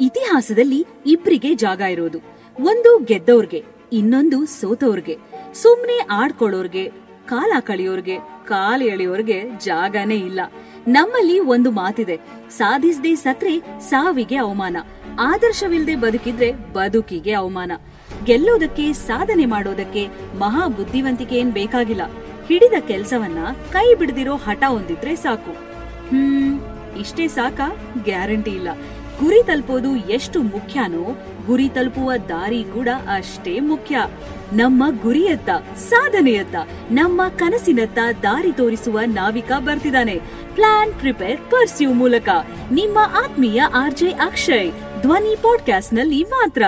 ಇತಿಹಾಸದಲ್ಲಿ ಇಬ್ರಿಗೆ ಜಾಗ ಇರೋದು. ಒಂದು ಗೆದ್ದವ್ರಿಗೆ ಇನ್ನೊಂದು ಸೋತವ್ರಿಗೆ ಸುಮ್ನೆ ಆಡ್ಕೊಳ್ಳೋರ್ಗೆ, ಕಾಲ ಕಳಿಯೋರ್ಗೆ, ಕಾಲ ಎಳೆಯೋರ್ಗೆ ಜಾಗನೇ ಇಲ್ಲ. ನಮ್ಮಲ್ಲಿ ಒಂದು ಮಾತಿದೆ, ಸಾಧಿಸದೆ ಸತ್ರೆ ಸಾವಿಗೆ ಅವಮಾನ. ಆದರ್ಶವಿಲ್ಲದೆ ಬದುಕಿದ್ರೆ ಬದುಕಿಗೆ ಅವಮಾನ. ಗೆಲ್ಲೋದಕ್ಕೆ, ಸಾಧನೆ ಮಾಡೋದಕ್ಕೆ ಮಹಾ ಬುದ್ಧಿವಂತಿಕೆ ಏನ್ ಬೇಕಾಗಿಲ್ಲ. ಹಿಡಿದ ಕೆಲ್ಸವನ್ನ ಕೈ ಬಿಡದಿರೋ ಹಠ ಹೊಂದಿದ್ರೆ ಸಾಕು. ಹ್ಮ್, ಇಷ್ಟೇ ಸಾಕ? ಗ್ಯಾರಂಟಿ ಇಲ್ಲ. ಗುರಿ ತಲುಪೋದು ಎಷ್ಟು ಮುಖ್ಯನೋ ಗುರಿ ತಲುಪುವ ದಾರಿ ಕೂಡ ಅಷ್ಟೇ ಮುಖ್ಯ. ನಮ್ಮ ಗುರಿಯತ್ತ, ಸಾಧನೆಯತ್ತ, ನಮ್ಮ ಕನಸಿನತ್ತ ದಾರಿ ತೋರಿಸುವ ನಾವಿಕ ಬರ್ತಿದ್ದಾನೆ ಪ್ಲಾನ್ ಪ್ರಿಪೇರ್ ಪರ್ಸ್ಯೂ ಮೂಲಕ. ನಿಮ್ಮ ಆತ್ಮೀಯ ಆರ್ಜೆ ಅಕ್ಷಯ್, ಧ್ವನಿ ಪಾಡ್ಕಾಸ್ಟ್ನಲ್ಲಿ ಮಾತ್ರ.